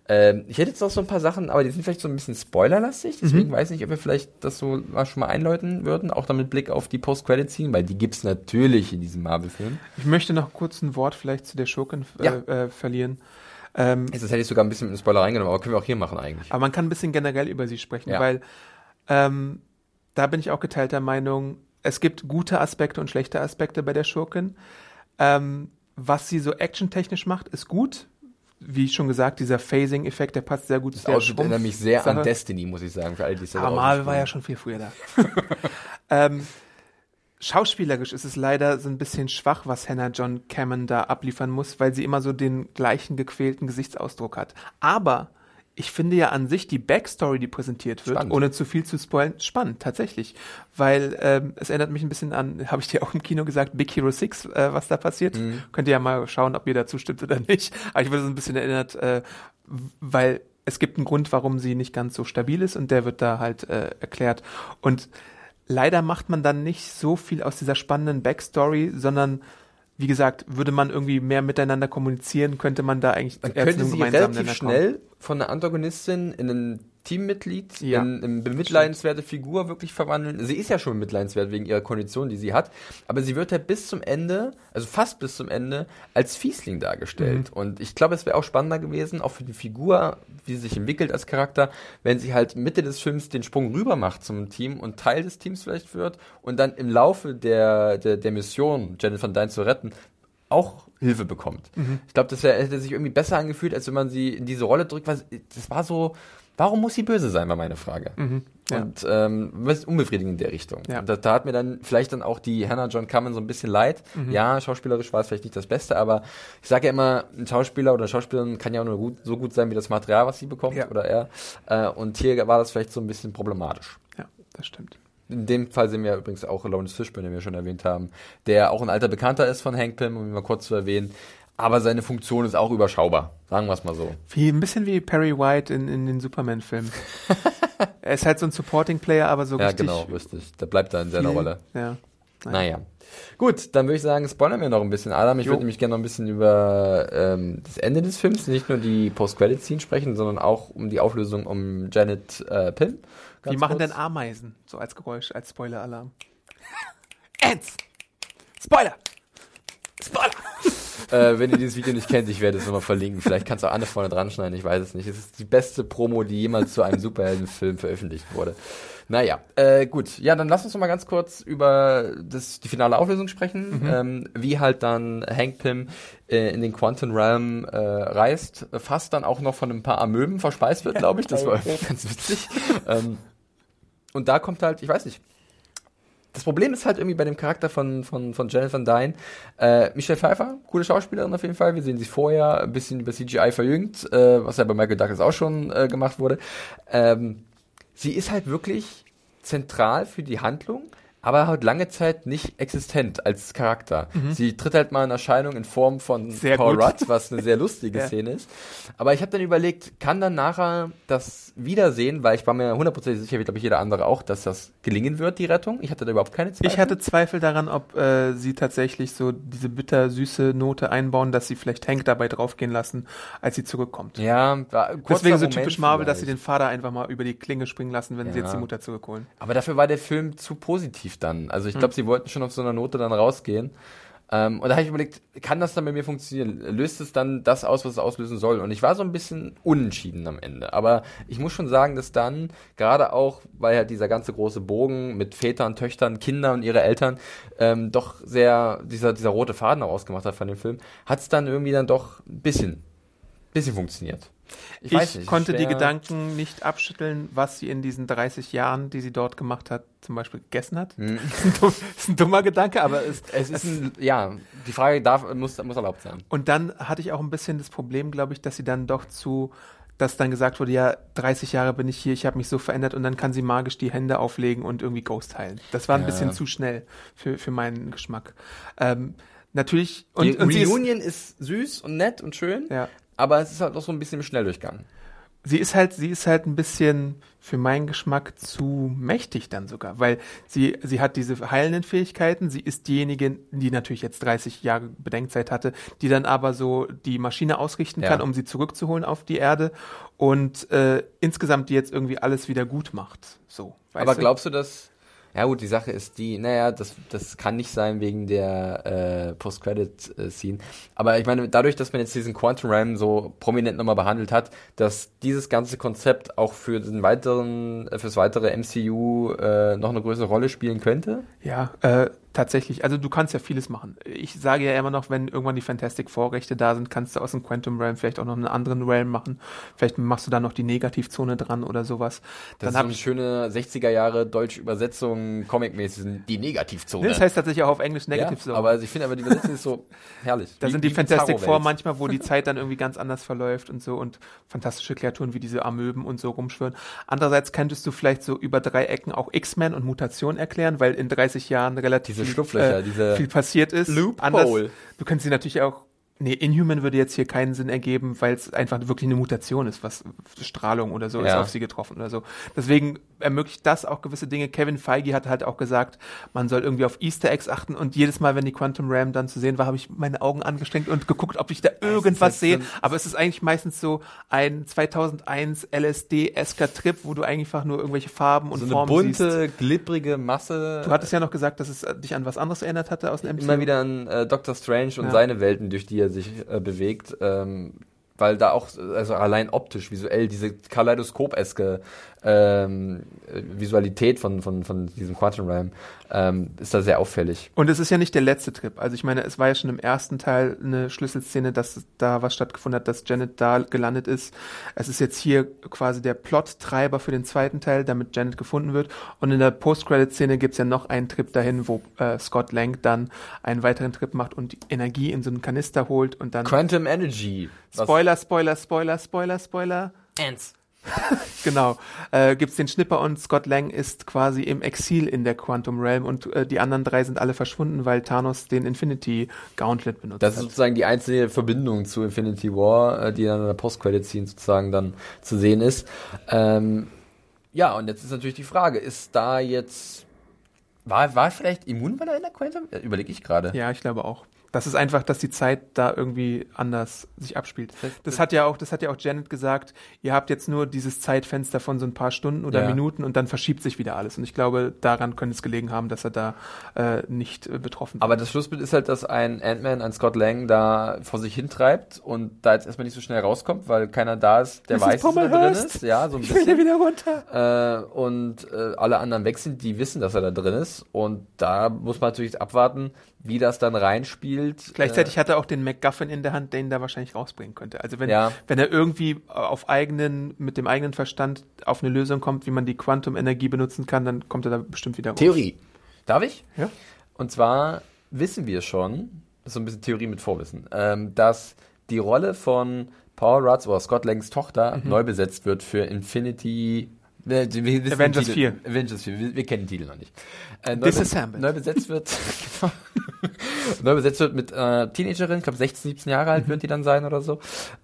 Ähm, ich hätte jetzt noch so ein paar Sachen, aber die sind vielleicht so ein bisschen spoilerlastig, deswegen weiß ich nicht, ob wir vielleicht das so mal schon mal einläuten würden, auch damit Blick auf die Post-Credit-Scene, weil die gibt's natürlich in diesem Marvel-Film. Ich möchte noch kurz ein Wort vielleicht zu der Schurkin äh, Ja. äh, verlieren. Ähm, das hätte ich sogar ein bisschen mit dem Spoiler reingenommen, aber können wir auch hier machen eigentlich. aber man kann ein bisschen generell über sie sprechen, Ja. weil ähm, da bin ich auch geteilter Meinung, es gibt gute Aspekte und schlechte Aspekte bei der Schurkin. Ähm, was sie so actiontechnisch macht, ist gut. Wie schon gesagt, dieser Phasing-Effekt, der passt sehr gut zu der Outfit erinnert mich sehr an Destiny, muss ich sagen, für alle, die es Aber Marvel war ja schon viel früher da. ähm, schauspielerisch ist es leider so ein bisschen schwach, was Hannah John Cameron da abliefern muss, weil sie immer so den gleichen gequälten Gesichtsausdruck hat. Aber ich finde ja an sich die Backstory, die präsentiert wird, Spannend. ohne zu viel zu spoilen, spannend, tatsächlich. Weil ähm, es erinnert mich ein bisschen an, habe ich dir auch im Kino gesagt, Big Hero 6, äh, was da passiert. Mhm. Könnt ihr ja mal schauen, ob ihr dazu stimmt oder nicht. Aber ich wurde so ein bisschen erinnert, äh, weil es gibt einen Grund, warum sie nicht ganz so stabil ist und der wird da halt äh, erklärt. Und leider macht man dann nicht so viel aus dieser spannenden Backstory, sondern wie gesagt, würde man irgendwie mehr miteinander kommunizieren, könnte man da eigentlich zu könnte sie relativ schnell von einer Antagonistin in ein Teammitglied, Ja. in, in bemitleidenswerte Figur wirklich verwandeln. Sie ist ja schon mitleidenswert wegen ihrer Kondition, die sie hat, aber sie wird ja bis zum Ende, also fast bis zum Ende, als Fiesling dargestellt. Mhm. Und ich glaube, es wäre auch spannender gewesen, auch für die Figur, wie sie sich entwickelt als Charakter, wenn sie halt Mitte des Films den Sprung rüber macht zum Team und Teil des Teams vielleicht wird und dann im Laufe der, der, der Mission, Janet Van Dyne zu retten, auch Hilfe bekommt. Ich glaube, das hätte sich irgendwie besser angefühlt, als wenn man sie in diese Rolle drückt. Weil das war so, warum muss sie böse sein, war meine Frage. ja. Und ähm, was ist unbefriedigend in der Richtung. Ja. Und da tat mir dann vielleicht dann auch die Hannah John Cameron so ein bisschen leid. Ja, schauspielerisch war es vielleicht nicht das Beste, aber ich sage ja immer, ein Schauspieler oder Schauspielerin kann ja auch nur gut, so gut sein wie das Material, was sie bekommt Ja. oder er. Äh, und hier war das vielleicht so ein bisschen problematisch. Ja, das stimmt. In dem Fall sehen wir übrigens auch Lawrence Fishburne, den wir schon erwähnt haben, der auch ein alter Bekannter ist von Hank Pym, um ihn mal kurz zu erwähnen. Aber seine Funktion ist auch überschaubar. Sagen wir es mal so. Wie, ein bisschen wie Perry White in, in den Superman-Filmen. er ist halt so ein Supporting-Player, aber so Ja, richtig. genau, richtig. Der bleibt da in seiner viel- Rolle. Ja. Naja. Gut, dann würde ich sagen, spoilern wir noch ein bisschen. Adam, ich Jo. würde nämlich gerne noch ein bisschen über ähm, das Ende des Films, nicht nur die Post-Credit-Scene sprechen, sondern auch um die Auflösung um Janet äh, Pym. Wie machen kurz. denn Ameisen? So als Geräusch, als Spoiler-Alarm. Ends! Spoiler! Spoiler! Äh, wenn ihr dieses Video nicht kennt, ich werde es nochmal verlinken. Vielleicht kannst du auch Anne vorne dran schneiden, ich weiß es nicht. Es ist die beste Promo, die jemals zu einem Superheldenfilm veröffentlicht wurde. Naja, äh, gut. Ja, dann lass uns noch mal ganz kurz über das, die finale Auflösung sprechen. Ähm, wie halt dann Hank Pym äh, in den Quantum Realm äh, reist, fast dann auch noch von ein paar Amöben verspeist wird, glaube ich. Das war ganz witzig. ähm, und da kommt halt, ich weiß nicht, das Problem ist halt irgendwie bei dem Charakter von, von, von Van Dyne. Äh, Michelle Pfeiffer, coole Schauspielerin auf jeden Fall. Wir sehen sie vorher ein bisschen über CGI verjüngt, äh, was ja bei Michael Douglas auch schon äh, gemacht wurde. Ähm, sie ist halt wirklich zentral für die Handlung, aber halt lange Zeit nicht existent als Charakter. Sie tritt halt mal in Erscheinung in Form von Sehr Paul gut. Rudd, was eine sehr lustige Ja. Szene ist. Aber ich habe dann überlegt, kann dann nachher das Wiedersehen, weil ich war mir hundertprozentig sicher, wie glaube ich jeder andere auch, dass das gelingen wird, die Rettung. Ich hatte da überhaupt keine Zweifel. Ich hatte Zweifel daran, ob äh, sie tatsächlich so diese bitter-süße Note einbauen, dass sie vielleicht Hank dabei draufgehen lassen, als sie zurückkommt. Ja, Deswegen so typisch Marvel, dass sie den vielleicht. Vater einfach mal über die Klinge springen lassen, wenn sie Ja. jetzt die Mutter zurückholen. Aber dafür war der Film zu positiv dann. Also ich Hm. glaube, sie wollten schon auf so einer Note dann rausgehen. Ähm, und da habe ich überlegt, kann das dann bei mir funktionieren? Löst es dann das aus, was es auslösen soll? Und ich war so ein bisschen unentschieden am Ende. Aber ich muss schon sagen, dass dann, gerade auch, weil ja dieser ganze große Bogen mit Vätern, Töchtern, Kindern und ihre Eltern ähm, doch sehr, dieser, dieser rote Faden auch ausgemacht hat von dem Film, hat es dann irgendwie dann doch ein bisschen, bisschen funktioniert. Ich, ich nicht, konnte die Gedanken nicht abschütteln, was sie in diesen 30 Jahren, die sie dort gemacht hat, zum Beispiel gegessen hat. Hm. das ist ein dummer Gedanke, aber es, es ist ein, ja, die Frage darf, muss, muss erlaubt sein. Und dann hatte ich auch ein bisschen das Problem, glaube ich, dass sie dann doch zu dass dann gesagt wurde, ja, 30 Jahre bin ich hier, ich habe mich so verändert und dann kann sie magisch die Hände auflegen und irgendwie Ghost heilen. Das war ein ja. bisschen zu schnell für, für meinen Geschmack. Ähm, natürlich. Und, die und Reunion ist, ist, süß und nett und schön, ja aber es ist halt auch so ein bisschen schnell durchgegangen. Sie ist halt, sie ist halt ein bisschen für meinen Geschmack zu mächtig dann sogar, weil sie, sie hat diese heilenden Fähigkeiten, sie ist diejenige, die natürlich jetzt 30 Jahre Bedenkzeit hatte, die dann aber so die Maschine ausrichten ja. kann, um sie zurückzuholen auf die Erde und äh, insgesamt die jetzt irgendwie alles wieder gut macht. So. Aber du? glaubst du, dass ja gut, die Sache ist die, naja, das, das kann nicht sein wegen der äh, Post-Credit-Scene. Aber ich meine, dadurch, dass man jetzt diesen Quantum Realm so prominent nochmal behandelt hat, dass dieses ganze Konzept auch für den weiteren, äh, fürs weitere MCU äh, noch eine größere Rolle spielen könnte? Ja, äh, Tatsächlich, also du kannst ja vieles machen. Ich sage ja immer noch, wenn irgendwann die Fantastic Vorrechte da sind, kannst du aus dem Quantum Realm vielleicht auch noch einen anderen Realm machen. Vielleicht machst du da noch die Negativzone dran oder sowas. Das Dann ist so eine schöne 60er Jahre deutsche Übersetzung, Comic-mäßig, die Negativzone. das heißt tatsächlich auch auf Englisch Negativzone. Ja, aber also ich finde aber die Übersetzung ist so herrlich. Da sind die Fantastic Four manchmal, wo die Zeit dann irgendwie ganz anders verläuft und so und fantastische Kreaturen wie diese Amöben und so rumschwören. Andererseits könntest du vielleicht so über drei Ecken auch X-Men und Mutation erklären, weil in 30 Jahren relativ diese Schlupflöcher, äh, diese viel passiert ist. Loophole. Anders, du kannst sie natürlich auch Nee, Inhuman würde jetzt hier keinen Sinn ergeben, weil es einfach wirklich eine Mutation ist, was Strahlung oder so ja. ist auf sie getroffen oder so. Deswegen ermöglicht das auch gewisse Dinge. Kevin Feige hat halt auch gesagt, man soll irgendwie auf Easter Eggs achten und jedes Mal, wenn die Quantum Ram dann zu sehen war, habe ich meine Augen angestrengt und geguckt, ob ich da irgendwas sehe. Aber es ist eigentlich meistens so ein 2001 LSD-esker Trip, wo du einfach nur irgendwelche Farben und so Formen eine bunte, siehst. glibbrige Masse. Du hattest ja noch gesagt, dass es dich an was anderes erinnert hatte aus dem MCU. Immer wieder an äh, Doctor Strange und ja. seine Welten, durch die er sich äh, bewegt. Ähm, weil da auch, also allein optisch, visuell, diese Kaleidoskop-eske ähm, Visualität von, von, von diesem Quantum Realm ähm, ist da sehr auffällig. Und es ist ja nicht der letzte Trip. Also ich meine, es war ja schon im ersten Teil eine Schlüsselszene, dass da was stattgefunden hat, dass Janet da gelandet ist. Es ist jetzt hier quasi der Plottreiber für den zweiten Teil, damit Janet gefunden wird. Und in der Post-Credit-Szene gibt's ja noch einen Trip dahin, wo äh, Scott Lang dann einen weiteren Trip macht und die Energie in so einen Kanister holt und dann. Quantum Energy. Spoiler, Spoiler, Spoiler, Spoiler, Spoiler. Ants. genau. Äh, Gibt den Schnipper und Scott Lang ist quasi im Exil in der Quantum Realm und äh, die anderen drei sind alle verschwunden, weil Thanos den Infinity Gauntlet benutzt Das ist sozusagen die einzige Verbindung zu Infinity War, äh, die dann in der Post-Credit-Scene sozusagen dann zu sehen ist. Ähm, ja, und jetzt ist natürlich die Frage, ist da jetzt war, war vielleicht immun, weil er in der Quantum? Überlege ich gerade. Ja, ich glaube auch. Das ist einfach, dass die Zeit da irgendwie anders sich abspielt. Das hat ja auch, das hat ja auch Janet gesagt. Ihr habt jetzt nur dieses Zeitfenster von so ein paar Stunden oder ja. Minuten und dann verschiebt sich wieder alles. Und ich glaube, daran könnte es gelegen haben, dass er da äh, nicht äh, betroffen Aber das Schlussbild ist halt, dass ein Ant-Man, ein Scott Lang da vor sich hintreibt und da jetzt erstmal nicht so schnell rauskommt, weil keiner da ist, der das weiß, dass er drin ist. Ja, so ein bisschen. Ich will wieder runter. Äh, und äh, alle anderen weg sind, die wissen, dass er da drin ist. Und da muss man natürlich abwarten, wie das dann reinspielt. Gleichzeitig äh, hat er auch den MacGuffin in der Hand, der ihn da wahrscheinlich rausbringen könnte. Also wenn, ja. wenn er irgendwie auf eigenen, mit dem eigenen Verstand auf eine Lösung kommt, wie man die Quantum-Energie benutzen kann, dann kommt er da bestimmt wieder raus. Theorie. Darf ich? Ja. Und zwar wissen wir schon, das ist so ein bisschen Theorie mit Vorwissen, ähm, dass die Rolle von Paul Rudds oder Scott Langs Tochter mhm. neu besetzt wird für Infinity wir, wir Avengers 4. Avengers 4, wir, wir, kennen den Titel noch nicht. Äh, neu, Disassembled. Neu besetzt wird, neu besetzt wird mit äh, Teenagerin, ich glaube 16, 17 Jahre alt mhm. wird die dann sein oder so.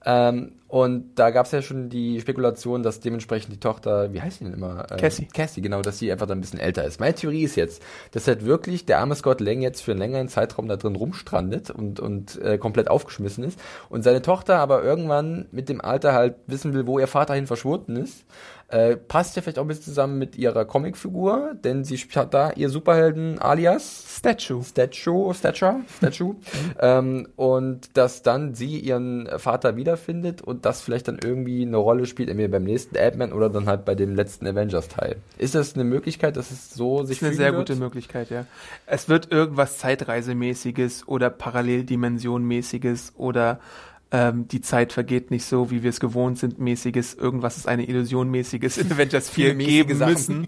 Ähm, Und da gab es ja schon die Spekulation, dass dementsprechend die Tochter, wie heißt sie denn immer? Äh, Cassie. Cassie, genau, dass sie einfach dann ein bisschen älter ist. Meine Theorie ist jetzt, dass halt wirklich der arme Scott Lang jetzt für einen längeren Zeitraum da drin rumstrandet und, und äh, komplett aufgeschmissen ist und seine Tochter aber irgendwann mit dem Alter halt wissen will, wo ihr Vater hin verschwunden ist. Äh, passt ja vielleicht auch ein bisschen zusammen mit ihrer Comicfigur, denn sie hat da ihr Superhelden alias Statue. Statue, Stature, Statue, ähm, und dass dann sie ihren Vater wiederfindet und das vielleicht dann irgendwie eine Rolle spielt, entweder beim nächsten Ant-Man oder dann halt bei dem letzten Avengers-Teil. Ist das eine Möglichkeit, dass es so sich Das ist eine sehr wird? gute Möglichkeit, ja. Es wird irgendwas Zeitreisemäßiges oder Paralleldimensionmäßiges oder ähm, die Zeit vergeht nicht so, wie wir es gewohnt sind, mäßiges, irgendwas ist eine Illusionmäßiges in Avengers 4 Mäßige geben Sachen. müssen.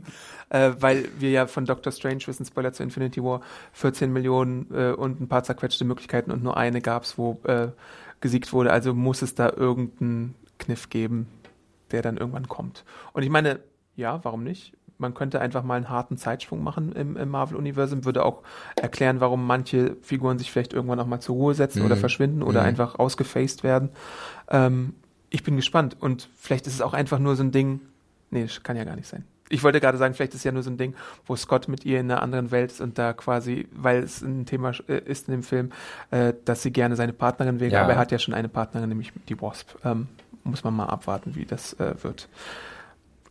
Äh, weil wir ja von Doctor Strange wissen, Spoiler zu Infinity War, 14 Millionen äh, und ein paar zerquetschte Möglichkeiten und nur eine gab's, wo äh, gesiegt wurde. Also muss es da irgendeinen Kniff geben, der dann irgendwann kommt. Und ich meine, ja, warum nicht? Man könnte einfach mal einen harten Zeitsprung machen im, im Marvel-Universum, würde auch erklären, warum manche Figuren sich vielleicht irgendwann auch mal zur Ruhe setzen oder verschwinden oder einfach ausgefaced werden. Ähm, ich bin gespannt und vielleicht ist es auch einfach nur so ein Ding, nee, das kann ja gar nicht sein. Ich wollte gerade sagen, vielleicht ist es ja nur so ein Ding, wo Scott mit ihr in einer anderen Welt ist und da quasi, weil es ein Thema äh, ist in dem Film, äh, dass sie gerne seine Partnerin wäre, Ja. aber er hat ja schon eine Partnerin, nämlich die Wasp. Ähm, muss man mal abwarten, wie das äh, wird.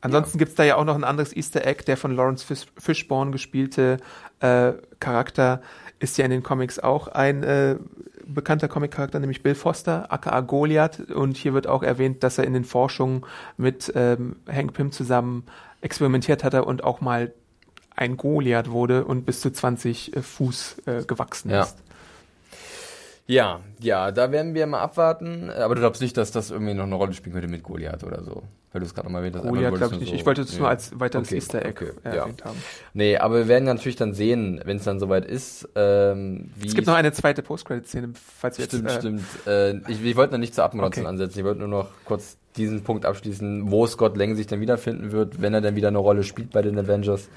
Ansonsten gibt's da ja auch noch ein anderes Easter Egg, der von Lawrence Fish Fishburne gespielte äh, Charakter ist ja in den Comics auch ein äh, bekannter Comic-Charakter, nämlich Bill Foster, aka Goliath. Und hier wird auch erwähnt, dass er in den Forschungen mit ähm, Hank Pym zusammen experimentiert hatte und auch mal ein Goliath wurde und bis zu 20 äh, Fuß äh, gewachsen Ja. ist. Ja, ja, da werden wir mal abwarten. Aber du glaubst nicht, dass das irgendwie noch eine Rolle spielen könnte mit Goliath oder so? Weil du es gerade nochmal erwähnt hast. Goliath glaube ich nicht. du Ich wollte es ja. nur als weiteres Okay, Easter Egg okay, äh, ja. erwähnt haben. Nee, aber wir werden natürlich dann sehen, wenn es dann soweit ist, ähm, wie Es gibt noch eine zweite Post-Credit-Szene, falls ihr Stimmt, jetzt, äh, stimmt. Äh, ich, ich wollte noch nicht zur Abmoderation Okay. ansetzen. Ich wollte nur noch kurz diesen Punkt abschließen, wo Scott Lang sich dann wiederfinden wird, wenn er dann wieder eine Rolle spielt bei den Avengers.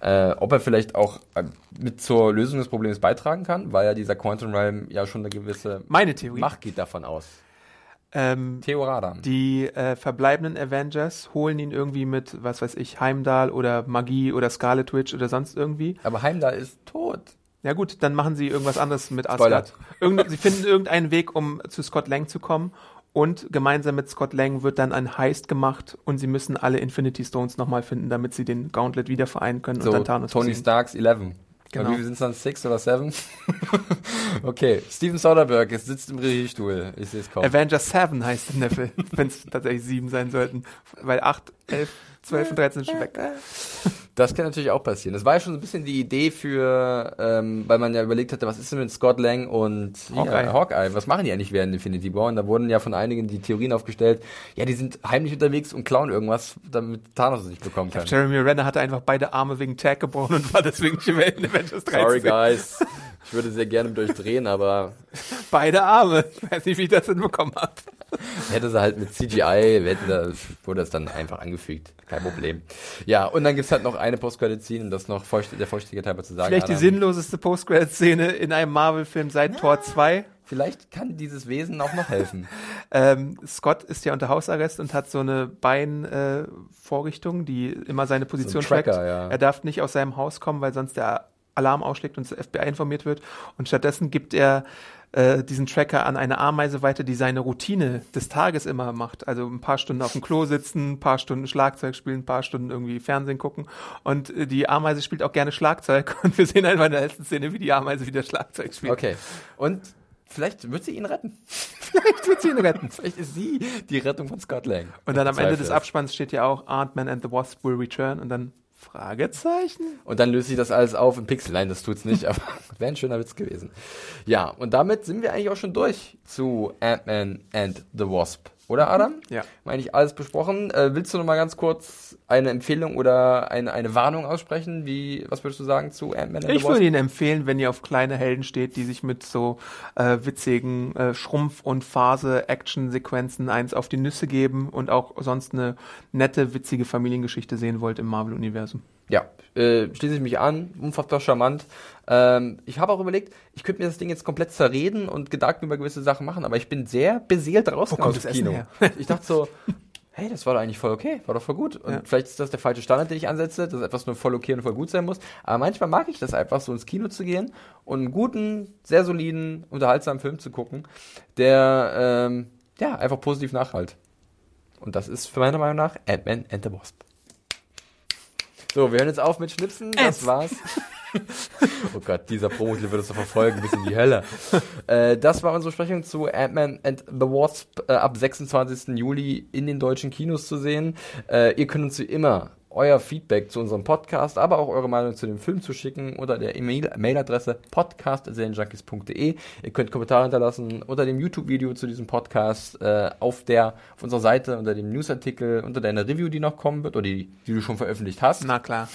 Äh, ob er vielleicht auch äh, mit zur Lösung des Problems beitragen kann, weil ja dieser Quantum Realm ja schon eine gewisse meine Theorie. Macht geht davon aus. Ähm, Theorada. Die äh, verbleibenden Avengers holen ihn irgendwie mit, was weiß ich, Heimdall oder Magie oder Scarlet Witch oder sonst irgendwie. Aber Heimdall ist tot. Ja gut, dann machen sie irgendwas anderes mit Spoiler. Asgard. Irgend, sie finden irgendeinen Weg, um zu Scott Lang zu kommen. Und gemeinsam mit Scott Lang wird dann ein Heist gemacht und sie müssen alle Infinity Stones nochmal finden, damit sie den Gauntlet wieder vereinen können So, und dann Thanos Tony besiegen. Starks 11. Genau. Wie sind es dann? Six oder seven? okay, Steven Soderbergh es sitzt im Regiestuhl. Ich sehe es kaum. Avengers 7 heißt der Film, wenn es tatsächlich sieben sein sollten. Weil 8, 11, 12 und 13 sind schon weg. Das kann natürlich auch passieren. Das war ja schon so ein bisschen die Idee für, ähm, weil man ja überlegt hatte, was ist denn mit Scott Lang und Hawkeye. Ja, Hawkeye? Was machen die eigentlich während Infinity War? Und da wurden ja von einigen die Theorien aufgestellt, ja, die sind heimlich unterwegs und klauen irgendwas, damit Thanos es nicht bekommen kann. Jeremy Renner hatte einfach beide Arme wegen Tag gebrochen und war deswegen nicht mehr in Avengers 13. Sorry, guys. Ich würde sehr gerne mit euch drehen, aber Beide Arme. Ich weiß nicht, wie ich das hinbekommen habe. Hätte sie halt mit CGI, wir da, wurde das dann einfach angefügt. Kein Problem. Ja, und dann gibt's halt noch eine Post-Credit-Scene, um das noch der Vollständigkeit halber zu sagen. Vielleicht die Adam. sinnloseste Post-Credit-Szene in einem Marvel-Film seit Tor 2. Vielleicht kann dieses Wesen auch noch helfen. Ähm, Scott ist ja unter Hausarrest und hat so eine Beinvorrichtung, äh, die immer seine Position So Tracker, trackt. ja. Er darf nicht aus seinem Haus kommen, weil sonst der Alarm ausschlägt und das FBI informiert wird. Und stattdessen gibt er äh, diesen Tracker an eine Ameise weiter, die seine Routine des Tages immer macht. Also ein paar Stunden auf dem Klo sitzen, ein paar Stunden Schlagzeug spielen, ein paar Stunden irgendwie Fernsehen gucken. Und äh, die Ameise spielt auch gerne Schlagzeug. Und wir sehen einfach in der letzten Szene, wie die Ameise wieder Schlagzeug spielt. Okay. Und vielleicht wird sie ihn retten. Vielleicht wird sie ihn retten. Vielleicht ist sie die Rettung von Scott Lang. Und dann am Ende des es. Abspanns steht ja auch Ant-Man and the Wasp will return und dann Fragezeichen? Und dann löst sich das alles auf in Pixel. Nein, das tut's nicht, aber wäre ein schöner Witz gewesen. Ja, und damit sind wir eigentlich auch schon durch zu Ant-Man and the Wasp. Oder Adam? Ja. Wir eigentlich alles besprochen. Äh, willst du noch mal ganz kurz eine Empfehlung oder eine, eine Warnung aussprechen? Wie, was würdest du sagen zu Ant-Man Ich würde Ihnen empfehlen, wenn ihr auf kleine Helden steht, die sich mit so äh, witzigen äh, Schrumpf- und Phase-Action-Sequenzen eins auf die Nüsse geben und auch sonst eine nette, witzige Familiengeschichte sehen wollt im Marvel-Universum. Ja, äh, schließe ich mich an, unfassbar charmant. Ähm, ich habe auch überlegt, ich könnte mir das Ding jetzt komplett zerreden und Gedanken über gewisse Sachen machen, aber ich bin sehr beseelt rausgekommen kommt aus dem Kino. Ich dachte so, hey, das war doch eigentlich voll okay, war doch voll gut. Und Ja. vielleicht ist das der falsche Standard, den ich ansetze, dass etwas nur voll okay und voll gut sein muss. Aber manchmal mag ich das einfach, so ins Kino zu gehen und einen guten, sehr soliden, unterhaltsamen Film zu gucken, der ähm, ja einfach positiv nachhalt. Und das ist für meiner Meinung nach Ant-Man and the Wasp. So, wir hören jetzt auf mit Schnipsen. Das war's. oh Gott, dieser Promo-Clip wird uns noch verfolgen bis in die Hölle. Äh, das war unsere Besprechung zu Ant-Man and the Wasp äh, ab 26. Juli in den deutschen Kinos zu sehen. Äh, ihr könnt uns wie immer euer Feedback zu unserem Podcast, aber auch eure Meinung zu dem Film zu schicken unter der E-Mail- Mailadresse podcast.serienjunkies.de. Ihr könnt Kommentare hinterlassen unter dem YouTube-Video zu diesem Podcast, äh, auf der, auf unserer Seite, unter dem Newsartikel, unter deiner Review, die noch kommen wird, oder die, die du schon veröffentlicht hast Na klar.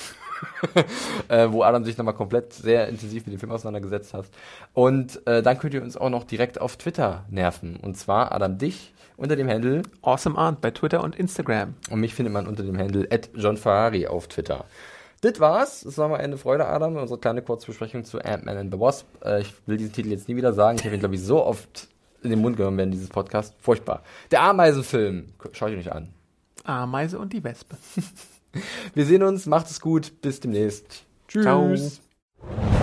äh, wo Adam sich nochmal komplett sehr intensiv mit dem Film auseinandergesetzt hat. Und äh, dann könnt ihr uns auch noch direkt auf Twitter nerven. Und zwar Adam dich unter dem Handle Awesome Art bei Twitter und Instagram. und mich findet man unter dem Handle John Ferrari auf Twitter. Das war's. Es war mal eine Freude, Adam. Unsere kleine Kurzbesprechung zu Ant-Man and the Wasp. Äh, ich will diesen Titel jetzt nie wieder sagen. Ich habe ihn, glaube ich, so oft in den Mund genommen während dieses Podcast. Furchtbar. Der Ameisenfilm. Schaut ihr nicht an. Ameise und die Wespe. Wir sehen uns. Macht es gut. Bis demnächst. Tschüss. Ciao.